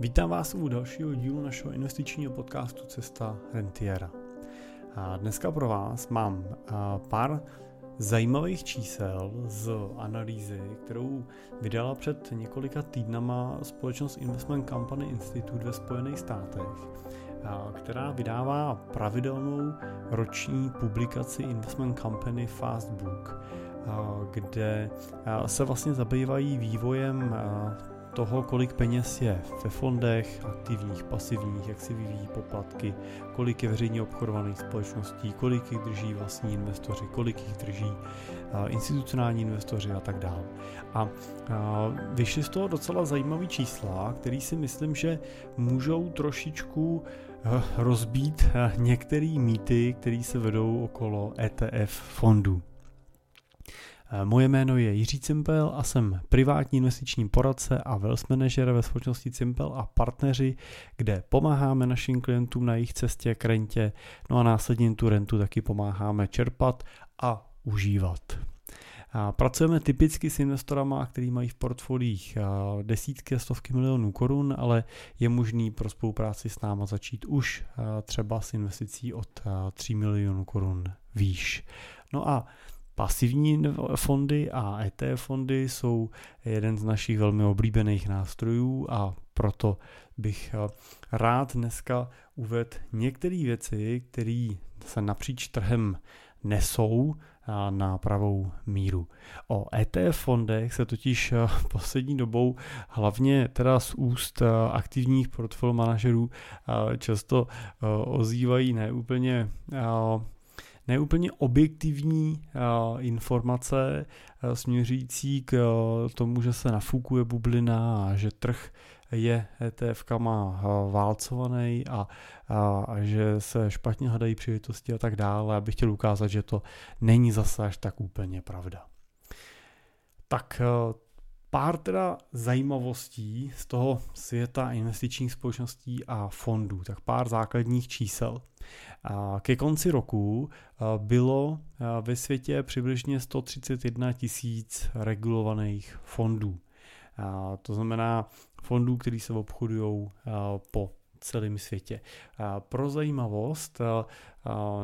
Vítám vás u dalšího dílu našeho investičního podcastu Cesta Rentiera. A dneska pro vás mám pár zajímavých čísel z analýzy, kterou vydala před několika týdnama společnost Investment Company Institute ve Spojených státech, která vydává pravidelnou roční publikaci Investment Company Fast Book, kde se vlastně zabývají vývojem toho, kolik peněz je ve fondech, aktivních, pasivních, jak si vyvíjí poplatky, kolik je veřejně obchodovaných společností, kolik jich drží vlastní investoři, kolik jich drží institucionální investoři a tak dále. A vyšly z toho docela zajímavé čísla, které si myslím, že můžou trošičku eh, rozbít eh, některé mýty, které se vedou okolo ETF fondů. Eh, moje jméno je Jiří Cimpel a jsem privátní investiční poradce a wealth manager ve společnosti Cimpel a partneři, kde pomáháme našim klientům na jejich cestě k rentě, no a následně tu rentu taky pomáháme čerpat a užívat. A pracujeme typicky s investorama, kteří mají v portfoliích eh, desítky a stovky milionů korun, ale je možný pro spolupráci s náma začít už eh, třeba s investicí od 3 milionů korun výš. No a Pasivní fondy a ETF fondy jsou jeden z našich velmi oblíbených nástrojů a proto bych eh, rád dneska uvedl některé věci, které se napříč trhem nesou eh, na pravou míru. O ETF fondech se totiž eh, poslední dobou hlavně teda z úst aktivních portfolio manažerů často ozývají neúplně neúplně objektivní uh, informace uh, směřující k uh, tomu, že se nafukuje bublina a že trh je ETF-kama válcovaný a, a, a že se špatně hledají příležitosti a tak dále. Abych chtěl ukázat, že to není zase až tak úplně pravda. Tak pár teda zajímavostí z toho světa investičních společností a fondů, tak pár základních čísel. Ke konci roku bylo ve světě přibližně 131 tisíc regulovaných fondů. To znamená fondů, které se obchodují po celém světě. Pro zajímavost,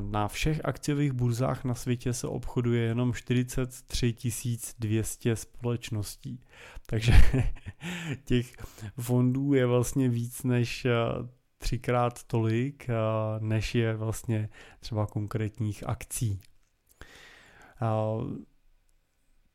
na všech akciových burzách na světě se obchoduje jenom 43 200 společností. Takže těch fondů je vlastně víc než třikrát tolik, než je vlastně třeba konkrétních akcí.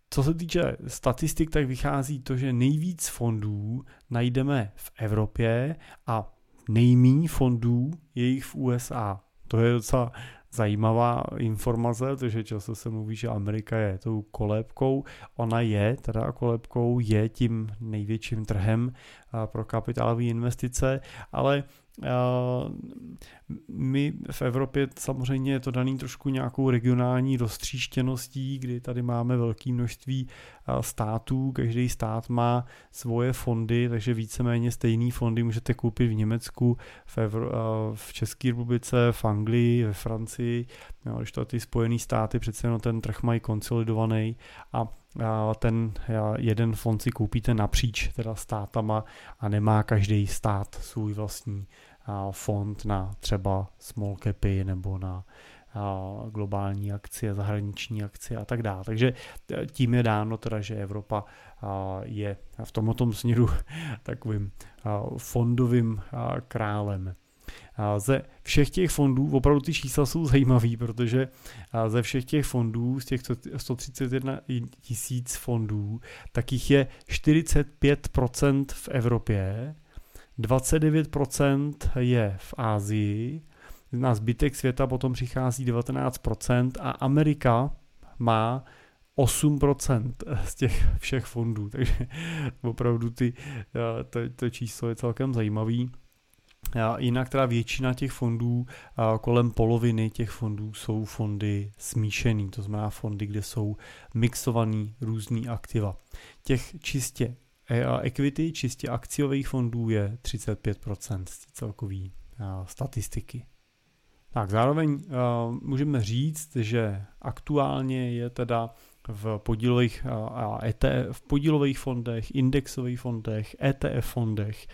Co se týče statistik, tak vychází to, že nejvíc fondů najdeme v Evropě a nejmíň fondů je jich v USA. To je docela zajímavá informace, protože často se mluví, že Amerika je tou kolébkou. Ona je teda kolébkou, je tím největším trhem pro kapitálové investice, ale my v Evropě samozřejmě je to daný trošku nějakou regionální roztříštěností, kdy tady máme velké množství států, každý stát má svoje fondy, takže víceméně stejný fondy můžete koupit v Německu, v, Evro, v České republice, v Anglii, ve Francii, jo, když to ty Spojené státy přece jenom ten trh mají konsolidovaný a ten jeden fond si koupíte napříč teda státama a nemá každý stát svůj vlastní fond na třeba small capy nebo na globální akcie, zahraniční akcie a tak dále. Takže e, tím je dáno teda, že Evropa je v tomto směru takovým fondovým králem. Ze všech těch fondů, opravdu ty čísla jsou zajímavý, protože ze všech těch fondů, z těch 131 tisíc fondů, tak jich je 45% v Evropě, 29% je v Ázii, na zbytek světa potom přichází 19% a Amerika má 8% z těch všech fondů, takže opravdu ty, to, to číslo je celkem zajímavý. Jinak teda většina těch fondů, kolem poloviny těch fondů jsou fondy smíšený, to znamená fondy, kde jsou mixovaný různý aktiva. Těch čistě e, equity, čistě akciových fondů je 35% z celkové statistiky. Tak zároveň uh, můžeme říct, že aktuálně je teda v podílových, ETF, v podílových fondech, indexových fondech, ETF fondech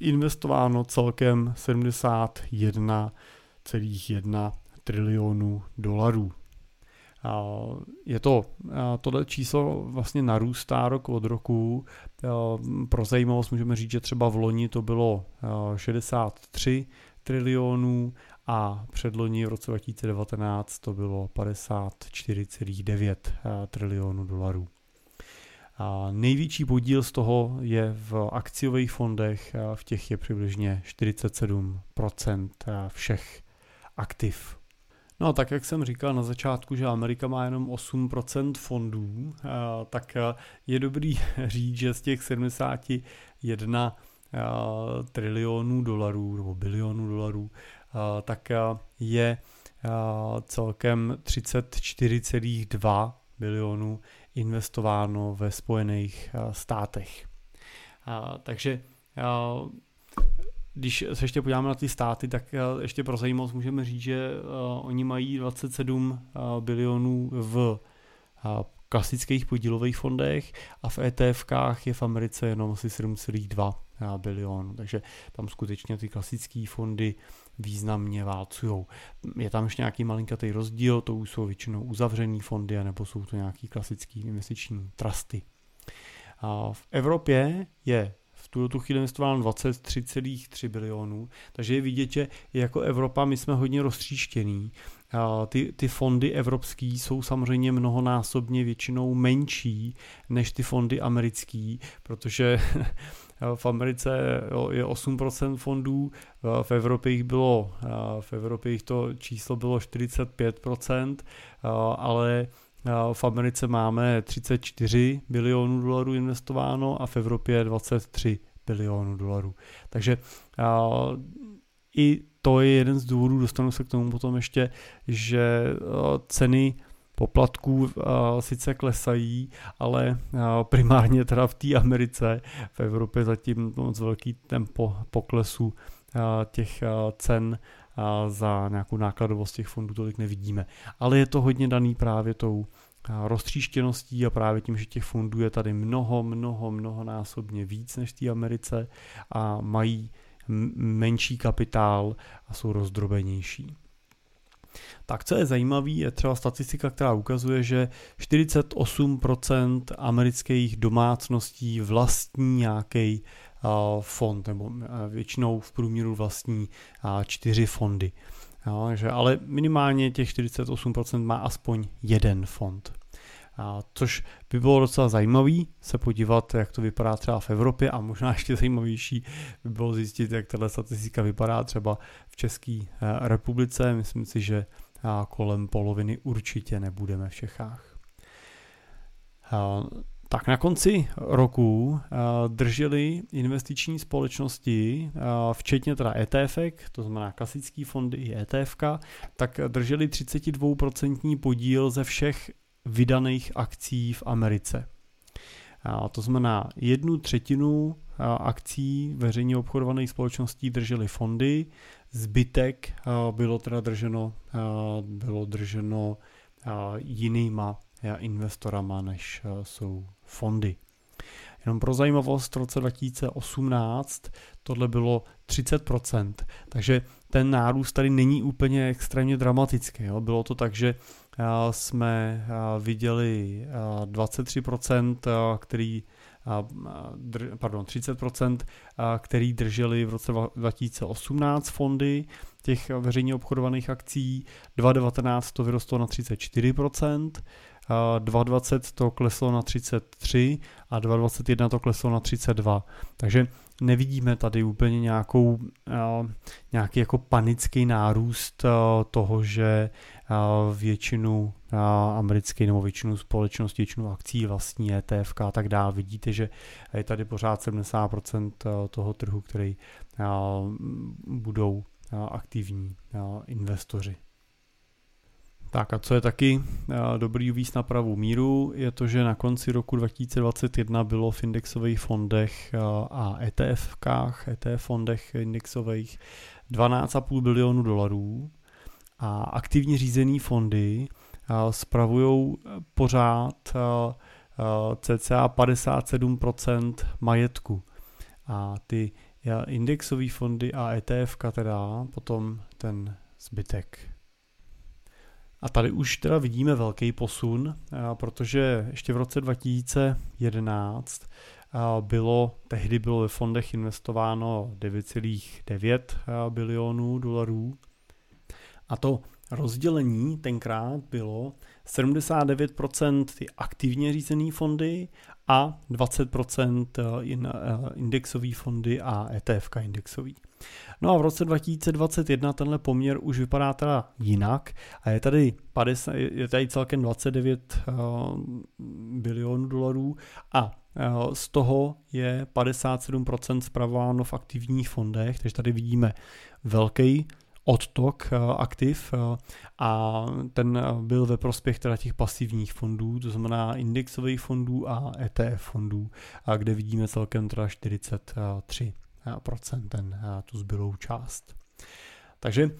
investováno celkem 71,1 trilionů dolarů. Je to, tohle číslo vlastně narůstá rok od roku. Pro zajímavost můžeme říct, že třeba v loni to bylo 63 trilionů a předloni v roce 2019 to bylo 54,9 trilionů dolarů. A největší podíl z toho je v akciových fondech, v těch je přibližně 47% všech aktiv No tak, jak jsem říkal na začátku, že Amerika má jenom 8% fondů, tak je dobrý říct, že z těch 71 trilionů dolarů nebo bilionů dolarů, tak je celkem 34,2 bilionů investováno ve Spojených státech. Takže když se ještě podíváme na ty státy, tak eh, ještě pro zajímavost můžeme říct, že uh, oni mají 27 uh, eh, bilionů v klasických podílových fondech a v ETFkách je v Americe jenom asi 7,2 bilionů, takže tam skutečně ty klasické fondy významně válcují. Je tam ještě nějaký malinkatý rozdíl, to už jsou většinou uzavřený fondy, nebo jsou to nějaký klasický investiční trusty. V Evropě je v tuto chvíli investoval 23,3 bilionů, takže je vidět, že jako Evropa my jsme hodně roztříštění. Ty, ty fondy evropský jsou samozřejmě mnohonásobně většinou menší než ty fondy americký, protože v Americe je 8% fondů, v Evropě jich bylo, v Evropě jich to číslo bylo 45%, ale v Americe máme 34 bilionů dolarů investováno a v Evropě 23 bilionů dolarů. Takže i to je jeden z důvodů, dostanu se k tomu potom ještě, že ceny poplatků sice klesají, ale primárně teda v té Americe, v Evropě zatím moc velký tempo poklesu těch cen za nějakou nákladovost těch fondů tolik nevidíme. Ale je to hodně daný právě tou roztříštěností a právě tím, že těch fondů je tady mnoho, mnoho, mnoho násobně víc než v té Americe a mají menší kapitál a jsou rozdrobenější. Tak co je zajímavé, je třeba statistika, která ukazuje, že 48% amerických domácností vlastní nějaký fond, nebo většinou v průměru vlastní čtyři fondy. Jo, že ale minimálně těch 48% má aspoň jeden fond. A což by bylo docela zajímavý se podívat, jak to vypadá třeba v Evropě a možná ještě zajímavější by bylo zjistit, jak tato statistika vypadá třeba v České eh, republice. Myslím si, že kolem poloviny určitě nebudeme v Čechách. Tak na konci roku drželi investiční společnosti, včetně teda ETF, to znamená klasický fondy i ETF, tak drželi 32% podíl ze všech vydaných akcí v Americe. Uh, to znamená jednu třetinu akcí veřejně obchodovaných společností drželi fondy, zbytek bylo teda drženo, bylo drženo jinýma investorama, než jsou fondy. Jenom pro zajímavost, v roce 2018 tohle bylo 30%, takže ten nárůst tady není úplně extrémně dramatický. Jo. Bylo to tak, že jsme viděli 23%, který pardon, 30%, který drželi v roce 2018 fondy těch veřejně obchodovaných akcí, 2019 to vyrostlo na 34%, 2,20 to kleslo na 33 a 2,21 to kleslo na 32. Takže nevidíme tady úplně nějakou, nějaký jako panický nárůst toho, že většinu americké nebo většinu společností, většinu akcí vlastní ETF a tak dále. Vidíte, že je tady pořád 70% toho trhu, který budou aktivní investoři. Tak a co je taky eh, dobrý uvíc na pravou míru, je to, že na konci roku 2021 bylo v indexových fondech eh, a ETF-kách, ETF fondech indexových 12,5 bilionů dolarů a aktivně řízený fondy spravují pořád cca 57% majetku. A ty indexové fondy a ETF teda potom ten zbytek. A tady už teda vidíme velký posun, protože ještě v roce 2011 bylo, tehdy bylo ve fondech investováno 9,9 bilionů dolarů a to rozdělení tenkrát bylo 79% ty aktivně řízené fondy a 20% indexové fondy a ETF indexový. No a v roce 2021 tenhle poměr už vypadá teda jinak a je tady, 50, je tady celkem 29 uh, bilionů dolarů a uh, z toho je 57% zpravováno v aktivních fondech, takže tady vidíme velký odtok eh, aktiv a ten byl ve prospěch teda těch pasivních fondů, to znamená indexových fondů a ETF fondů, a kde vidíme celkem teda 43 ten, tu zbylou část. Takže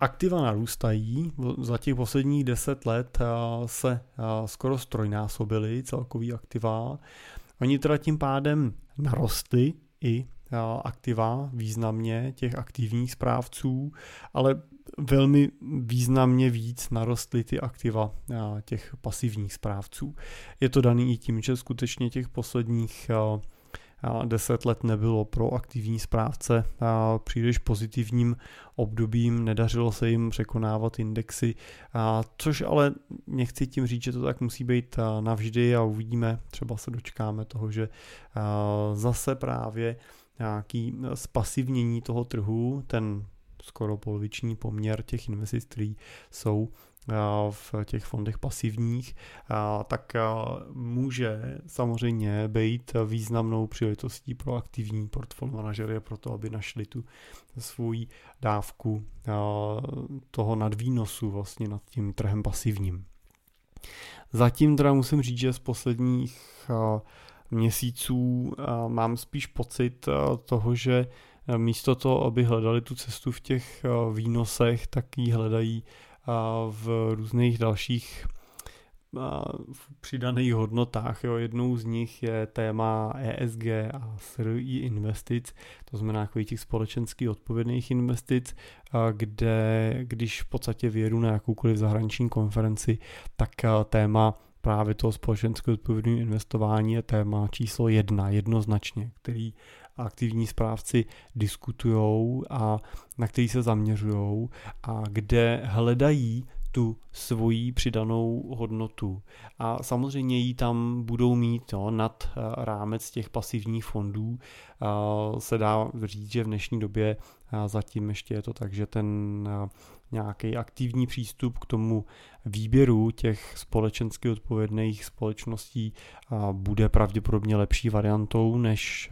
aktiva narůstají, za těch posledních 10 let se skoro strojnásobily celkový aktiva. Oni teda tím pádem narostly i aktiva významně těch aktivních správců, ale velmi významně víc narostly ty aktiva těch pasivních správců. Je to daný i tím, že skutečně těch posledních deset let nebylo pro aktivní správce příliš pozitivním obdobím, nedařilo se jim překonávat indexy, což ale nechci tím říct, že to tak musí být navždy a uvidíme, třeba se dočkáme toho, že zase právě nějaký spasivnění toho trhu, ten skoro poloviční poměr těch investic, které jsou v těch fondech pasivních, tak může samozřejmě být významnou příležitostí pro aktivní portfolio manažery pro to, aby našli tu svou dávku toho nadvýnosu vlastně nad tím trhem pasivním. Zatím teda musím říct, že z posledních měsíců mám spíš pocit toho, že místo toho, aby hledali tu cestu v těch výnosech, tak ji hledají v různých dalších v přidaných hodnotách. Jo. Jednou z nich je téma ESG a SRI investic, to znamená takových těch společensky odpovědných investic, kde když v podstatě věru na jakoukoliv zahraniční konferenci, tak téma právě toho společenského odpovědného investování je téma číslo jedna, jednoznačně, který aktivní správci diskutují a na který se zaměřují a kde hledají tu svoji přidanou hodnotu. A samozřejmě ji tam budou mít jo, nad eh, rámec těch pasivních fondů. Se dá říct, že v dnešní době zatím ještě je to tak, že ten nějaký aktivní přístup k tomu výběru těch společensky odpovědných společností bude pravděpodobně lepší variantou než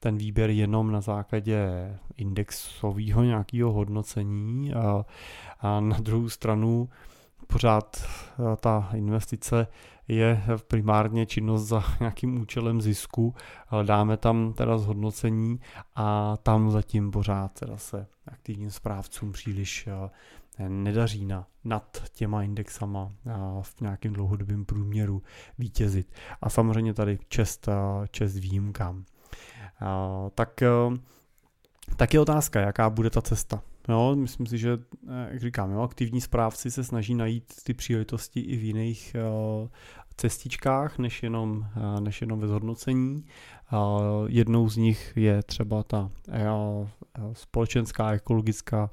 ten výběr jenom na základě indexového nějakého hodnocení. A na druhou stranu pořád ta investice je primárně činnost za nějakým účelem zisku, dáme tam teda zhodnocení a tam zatím pořád teda se aktivním správcům příliš eh, nedaří na, nad těma indexama eh, v nějakém dlouhodobém průměru vítězit. A samozřejmě tady čest, eh, čest výjimkám. Tak, tak je otázka, jaká bude ta cesta. Jo, myslím si, že, jak říkám, jo, aktivní správci se snaží najít ty příležitosti i v jiných cestičkách, než jenom, uh, než jenom ve zhodnocení. Uh, jednou z nich je třeba ta uh, společenská, ekologická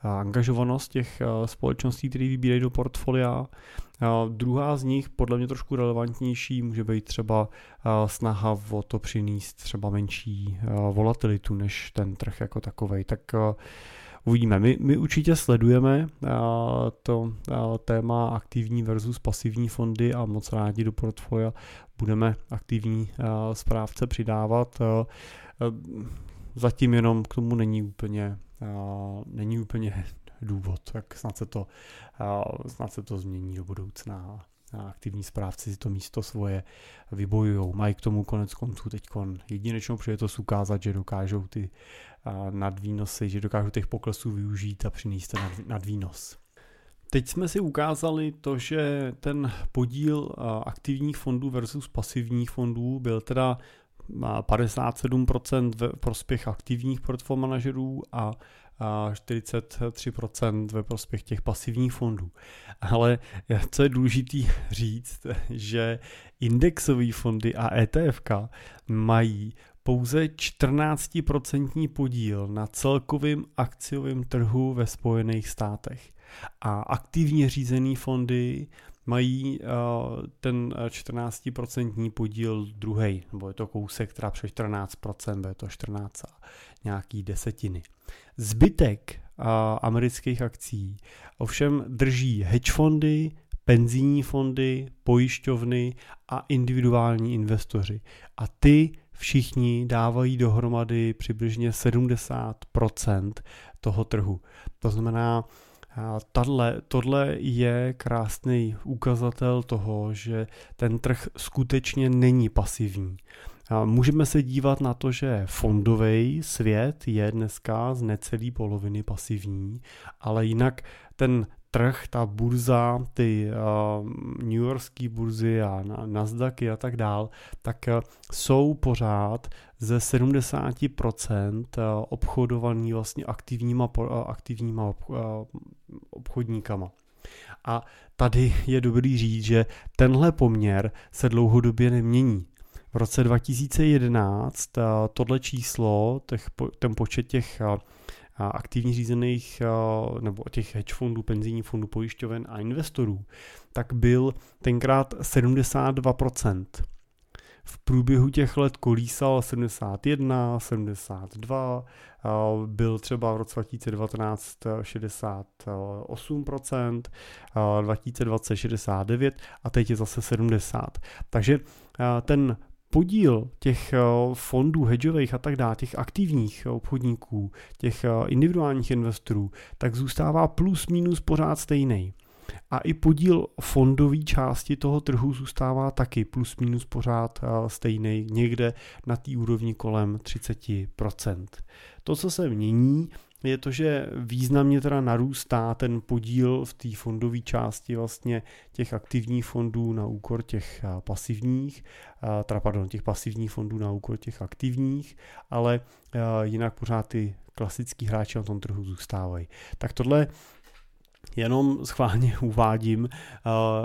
angažovanost těch společností, které vybírají do portfolia. Druhá z nich, podle mě trošku relevantnější, může být třeba snaha o to přinést třeba menší volatilitu než ten trh jako takový. Tak uvidíme. My, my určitě sledujeme to téma aktivní versus pasivní fondy a moc rádi do portfolia budeme aktivní správce přidávat. Zatím jenom k tomu není úplně, není úplně důvod, tak snad se to, snad se to změní do budoucna aktivní správci si to místo svoje vybojují. Mají k tomu konec konců teď jedinečnou příležitost ukázat, že dokážou ty nadvýnosy, že dokážou těch poklesů využít a přinést ten nadvýnos. teď jsme si ukázali to, že ten podíl aktivních fondů versus pasivních fondů byl teda 57% ve prospěch aktivních portfolio manažerů a 43% ve prospěch těch pasivních fondů. Ale co je důležité říct, že indexové fondy a ETF mají pouze 14% podíl na celkovém akciovém trhu ve Spojených státech. A aktivně řízené fondy mají uh, ten 14% podíl druhý, nebo je to kousek, která přes 14%, je to 14 a nějaký desetiny. Zbytek uh, amerických akcí ovšem drží hedge fondy, penzijní fondy, pojišťovny a individuální investoři. A ty všichni dávají dohromady přibližně 70% toho trhu. To znamená, Tadle, tohle je krásný ukazatel toho, že ten trh skutečně není pasivní. Můžeme se dívat na to, že fondový svět je dneska z necelé poloviny pasivní, ale jinak ten trh, ta burza, ty uh, New Yorkské burzy a Nasdaqy a tak dál, tak uh, jsou pořád ze 70% obchodovaný vlastně aktivníma, aktivníma obchodníkama. A tady je dobrý říct, že tenhle poměr se dlouhodobě nemění. V roce 2011 tohle číslo, ten počet těch aktivně řízených nebo těch hedge fondů, penzijních fondů, pojišťoven a investorů, tak byl tenkrát 72% v průběhu těch let kolísal 71, 72, byl třeba v roce 2019 68%, 2020 69 a teď je zase 70. Takže ten podíl těch fondů hedžových a tak dále, těch aktivních obchodníků, těch individuálních investorů, tak zůstává plus minus pořád stejný. A i podíl fondové části toho trhu zůstává taky plus minus pořád eh, stejný, někde na té úrovni kolem 30%. To, co se mění, je to, že významně teda narůstá ten podíl v té fondové části vlastně těch aktivních fondů na úkor těch eh, pasivních, eh, teda pardon, těch pasivních fondů na úkor těch aktivních, ale jinak pořád ty klasický hráči na tom trhu zůstávají. Tak tohle jenom schválně uvádím uh,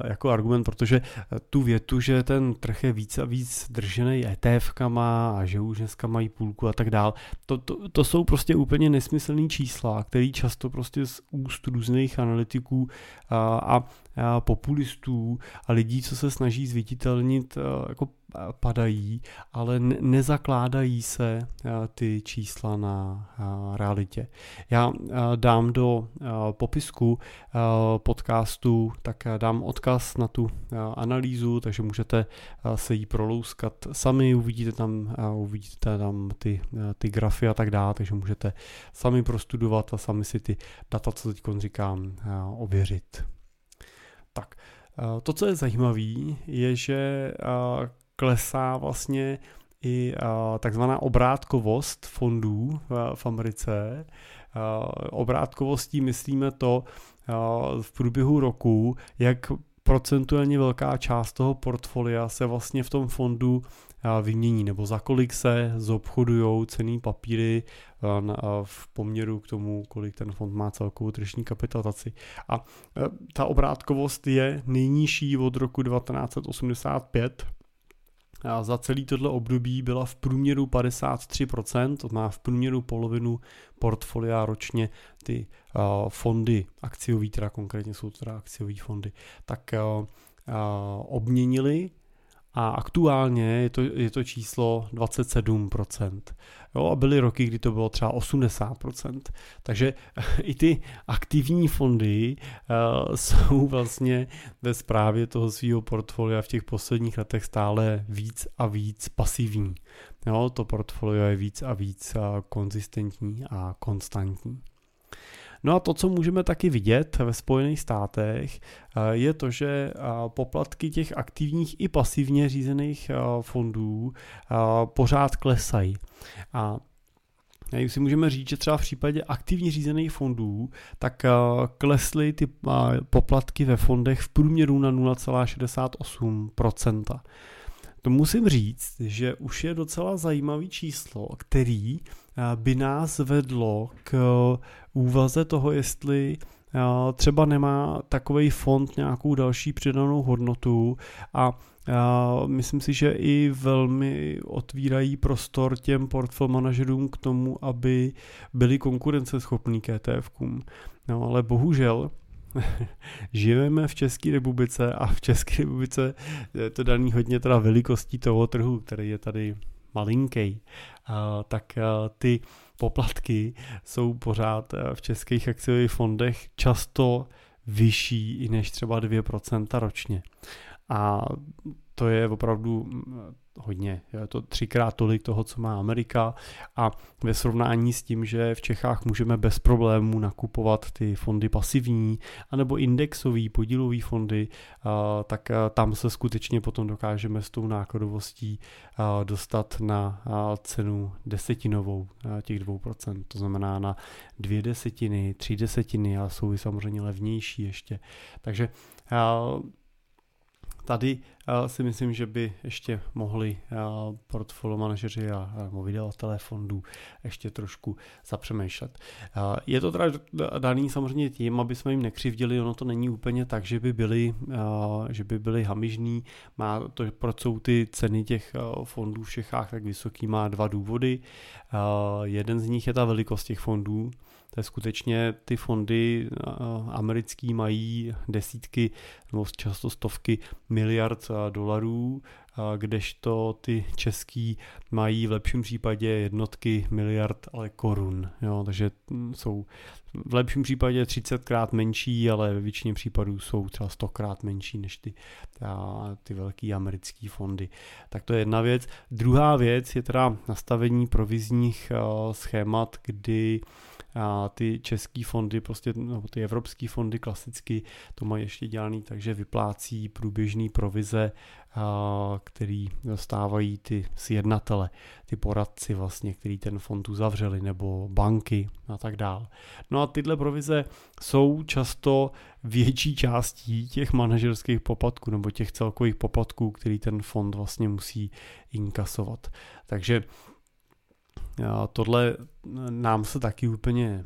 jako argument, protože tu větu, že ten trh je víc a víc držený ETF-kama a že už dneska mají půlku a tak dál, to, to, to jsou prostě úplně nesmyslný čísla, který často prostě z úst různých analytiků uh, a populistů a lidí, co se snaží zviditelnit, jako padají, ale nezakládají se ty čísla na realitě. Já dám do popisku podcastu, tak dám odkaz na tu analýzu, takže můžete se jí prolouskat sami, uvidíte tam, uvidíte tam ty, ty grafy a tak dále, takže můžete sami prostudovat a sami si ty data, co teď říkám, ověřit. Tak, to, co je zajímavé, je, že klesá vlastně i eh, takzvaná obrátkovost fondů v Americe. Obrátkovostí myslíme to v průběhu roku, jak procentuálně velká část toho portfolia se vlastně v tom fondu vymění, nebo za kolik se zobchodují cený papíry v poměru k tomu, kolik ten fond má celkovou tržní kapitalizaci. A ta obrátkovost je nejnižší od roku 1985, a za celý tohle období byla v průměru 53%, to má v průměru polovinu portfolia ročně ty uh, fondy akciový, teda konkrétně jsou teda akciový fondy, tak uh, uh, obměnili a aktuálně je to, je to číslo 27%. Jo, a byly roky, kdy to bylo třeba 80%. Takže i ty aktivní fondy uh, jsou vlastně ve správě toho svého portfolia v těch posledních letech stále víc a víc pasivní. Jo, to portfolio je víc a víc uh, konzistentní a konstantní. No a to, co můžeme taky vidět ve Spojených státech, eh, je to, že eh, poplatky těch aktivních i pasivně řízených eh, fondů pořád klesají. A Jak si můžeme říct, že třeba v případě aktivně řízených fondů, tak klesly ty poplatky ve fondech v průměru na 0,68%. To musím říct, že už je docela zajímavý číslo, který by nás vedlo k úvaze toho, jestli třeba nemá takový fond nějakou další přidanou hodnotu a myslím si, že i velmi otvírají prostor těm portfolio manažerům k tomu, aby byli konkurenceschopní k ETF-kům. No ale bohužel žijeme v České republice a v České republice je to daný hodně teda velikostí toho trhu, který je tady malinký, tak ty poplatky jsou pořád v českých akciových fondech často vyšší i než třeba 2% ročně. A to je opravdu hodně. Je to třikrát tolik toho, co má Amerika a ve srovnání s tím, že v Čechách můžeme bez problémů nakupovat ty fondy pasivní anebo indexový, podílový fondy, tak tam se skutečně potom dokážeme s tou nákladovostí dostat na cenu desetinovou těch 2%, to znamená na dvě desetiny, tři desetiny a jsou i samozřejmě levnější ještě. Takže Tady uh, si myslím, že by ještě mohli uh, portfolio manažeři a vydavatelé fondů ještě trošku zapřemýšlet. Uh, je to teda daný samozřejmě tím, aby jsme jim nekřivdili, ono to není úplně tak, že by byli, že by byli hamižní. Má to, proč jsou ty ceny těch fondů v Čechách tak vysoký, má dva důvody. Jeden z nich je ta velikost těch fondů, to je skutečně ty fondy americký mají desítky nebo často stovky miliard dolarů, kdežto ty český mají v lepším případě jednotky miliard, ale korun. Jo, takže jsou v lepším případě 30 krát menší, ale ve většině případů jsou třeba 100 krát menší než ty, ty velké americké fondy. Tak to je jedna věc. Druhá věc je teda nastavení provizních schémat, kdy a ty české fondy, prostě, nebo ty evropské fondy klasicky to mají ještě dělaný, takže vyplácí průběžný provize, který dostávají ty sjednatele, ty poradci vlastně, který ten fond uzavřeli, nebo banky a tak dále. No a tyhle provize jsou často větší částí těch manažerských poplatků nebo těch celkových poplatků, který ten fond vlastně musí inkasovat. Takže Tohle nám se taky úplně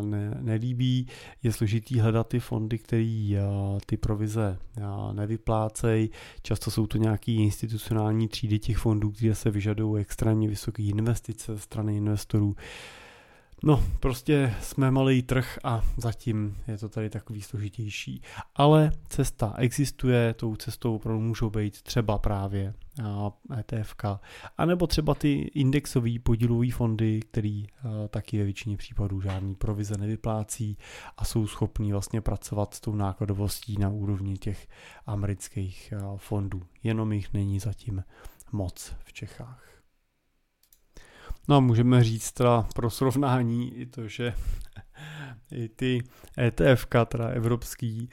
ne, nelíbí. Je složitý hledat ty fondy, které ty provize nevyplácejí. Často jsou to nějaké institucionální třídy těch fondů, které se vyžadují extrémně vysoké investice ze strany investorů. No, prostě jsme malý trh a zatím je to tady takový složitější. Ale cesta existuje, tou cestou opravdu můžou být třeba právě ETF, anebo třeba ty indexové podílové fondy, který taky ve většině případů žádný provize nevyplácí a jsou schopní vlastně pracovat s tou nákladovostí na úrovni těch amerických fondů. Jenom jich není zatím moc v Čechách. No a můžeme říct teda pro srovnání i to, že i ty ETF, teda evropský,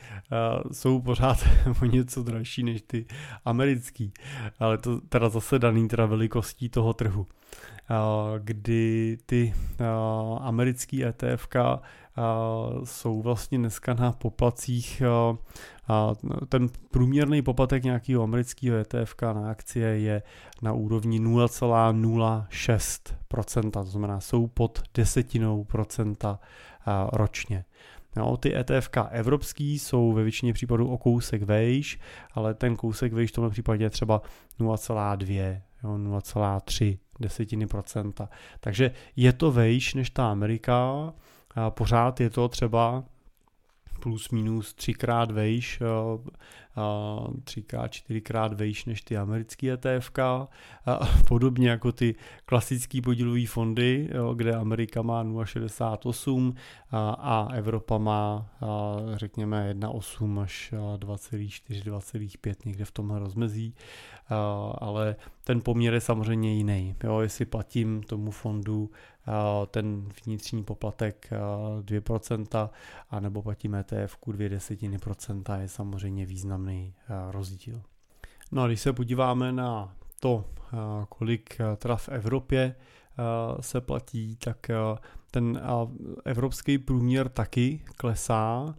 jsou pořád o něco dražší než ty americký, ale to teda zase daný teda velikostí toho trhu, kdy ty americký ETF jsou vlastně dneska na poplacích ten průměrný poplatek nějakého amerického ETF na akcie je na úrovni 0,06%, to znamená jsou pod desetinou procenta ročně. No, ty ETF evropský jsou ve většině případů o kousek vejš, ale ten kousek vejš v tomhle případě je třeba 0,2, 0,3 desetiny procenta. Takže je to vejš než ta Amerika, a pořád je to třeba plus minus třikrát vejš, třikrát, čtyřikrát vejš než ty americké ETF, podobně jako ty klasické podílové fondy, kde Amerika má 0,68 a Evropa má řekněme 1,8 až 2,4, 2,5 někde v tomhle rozmezí, ale ten poměr je samozřejmě jiný. Jo, jestli platím tomu fondu ten vnitřní poplatek 2%, anebo platím ETF 2 desetiny procenta je samozřejmě významný rozdíl. No a když se podíváme na to, kolik teda v Evropě se platí, tak ten evropský průměr taky klesá.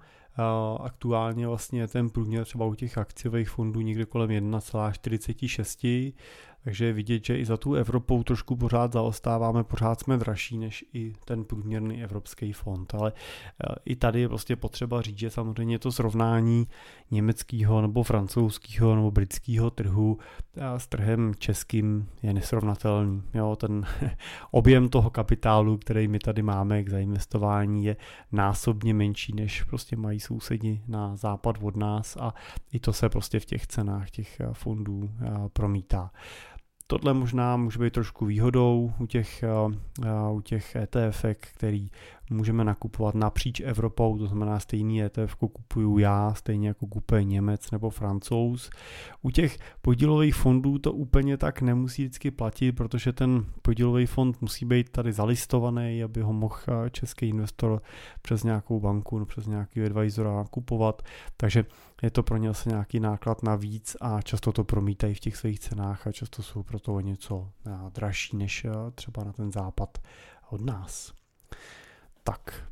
Aktuálně vlastně ten průměr třeba u těch akciových fondů někde kolem 1,46 takže je vidět, že i za tu Evropou trošku pořád zaostáváme, pořád jsme dražší než i ten průměrný evropský fond. Ale eh, i tady je prostě potřeba říct, že samozřejmě to srovnání německého nebo francouzského nebo britského trhu eh, s trhem českým je nesrovnatelný. Jo, ten objem toho kapitálu, který my tady máme k zainvestování, je násobně menší, než prostě mají sousedi na západ od nás a i to se prostě v těch cenách těch eh, fondů promítá. Tohle možná může být trošku výhodou u těch, u těch ETF, který můžeme nakupovat napříč Evropou, to znamená stejný ETF kupuju já, stejně jako kupuje Němec nebo Francouz. U těch podílových fondů to úplně tak nemusí vždycky platit, protože ten podílový fond musí být tady zalistovaný, aby ho mohl český investor přes nějakou banku nebo přes nějaký advisora kupovat, takže je to pro ně asi nějaký náklad navíc a často to promítají v těch svých cenách a často jsou proto něco dražší než třeba na ten západ od nás. Tak,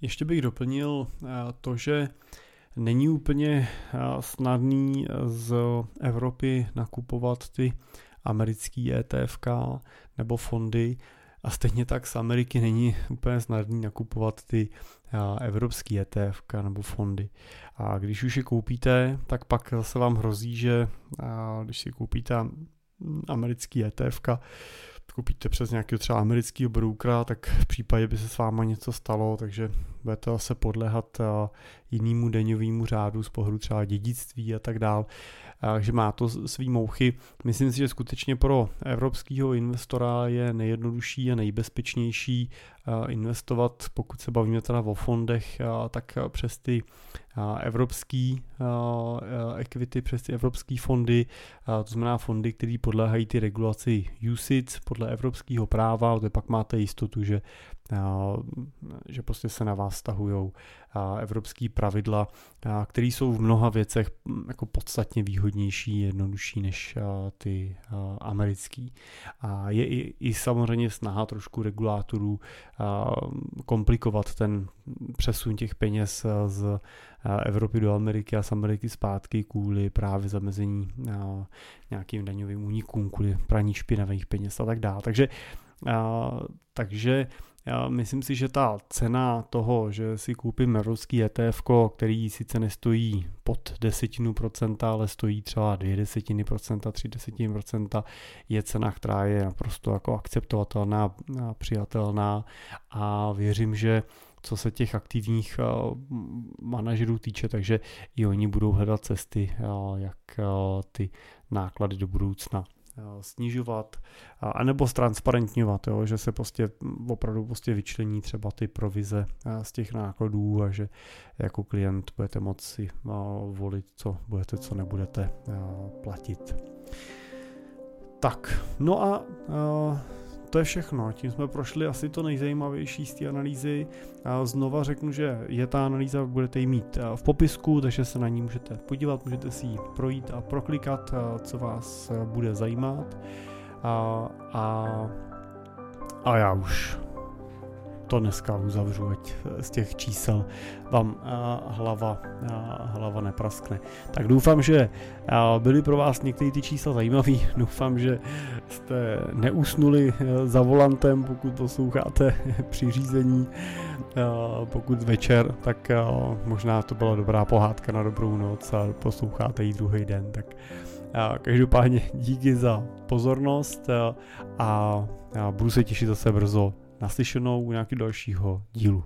ještě bych doplnil eh, to, že není úplně eh, snadný eh, z Evropy nakupovat ty americký ETF nebo fondy a stejně tak z Ameriky není úplně snadný nakupovat ty evropský ETF nebo fondy. A když už je koupíte, tak pak zase vám hrozí, že když si koupíte americký ETF, koupíte přes nějakého třeba amerického broukra, tak v případě by se s váma něco stalo, takže budete se podlehat eh, jinému deňovému řádu z pohledu třeba dědictví a tak dál. Takže má to svý mouchy. Myslím si, že skutečně pro evropského investora je nejjednodušší a nejbezpečnější investovat, pokud se bavíme teda o fondech, tak přes ty evropský equity, přes ty evropské fondy, to znamená fondy, které podléhají ty regulaci USIC podle evropského práva, kde pak máte jistotu, že že prostě se na vás stahují evropské pravidla, které jsou v mnoha věcech jako podstatně výhodnější, jednodušší než ty americký. A je i, i samozřejmě snaha trošku regulátorů komplikovat ten přesun těch peněz z Evropy do Ameriky a z Ameriky zpátky kvůli právě zamezení nějakým daňovým únikům, kvůli praní špinavých peněz a tak dále. Takže, takže já myslím si, že ta cena toho, že si koupím evropský ETF, který sice nestojí pod desetinu procenta, ale stojí třeba dvě desetiny procenta, tři desetiny procenta, je cena, která je naprosto jako akceptovatelná, a přijatelná. A věřím, že co se těch aktivních manažerů týče, takže i oni budou hledat cesty, jak ty náklady do budoucna Eh, snižovat, anebo ztransparentňovat, jo, že se prostě opravdu prostě vyčlení třeba ty provize eh, z těch nákladů a že jako klient budete moci eh, volit, co budete, co nebudete platit. Tak, no a to je všechno. Tím jsme prošli asi to nejzajímavější z té analýzy. A znova řeknu, že je ta analýza, budete ji mít v popisku, takže se na ní můžete podívat, můžete si ji projít a proklikat, co vás bude zajímat. A, a, a já už to dneska uzavřu, ať z těch čísel vám hlava, hlava nepraskne. Tak doufám, že byly pro vás některé ty čísla zajímavé. Doufám, že jste neusnuli za volantem, pokud posloucháte při řízení. Pokud večer, tak možná to byla dobrá pohádka na dobrou noc a posloucháte ji druhý den. Tak každopádně díky za pozornost a budu se těšit zase brzo naslyšenou u nějakého dalšího dílu.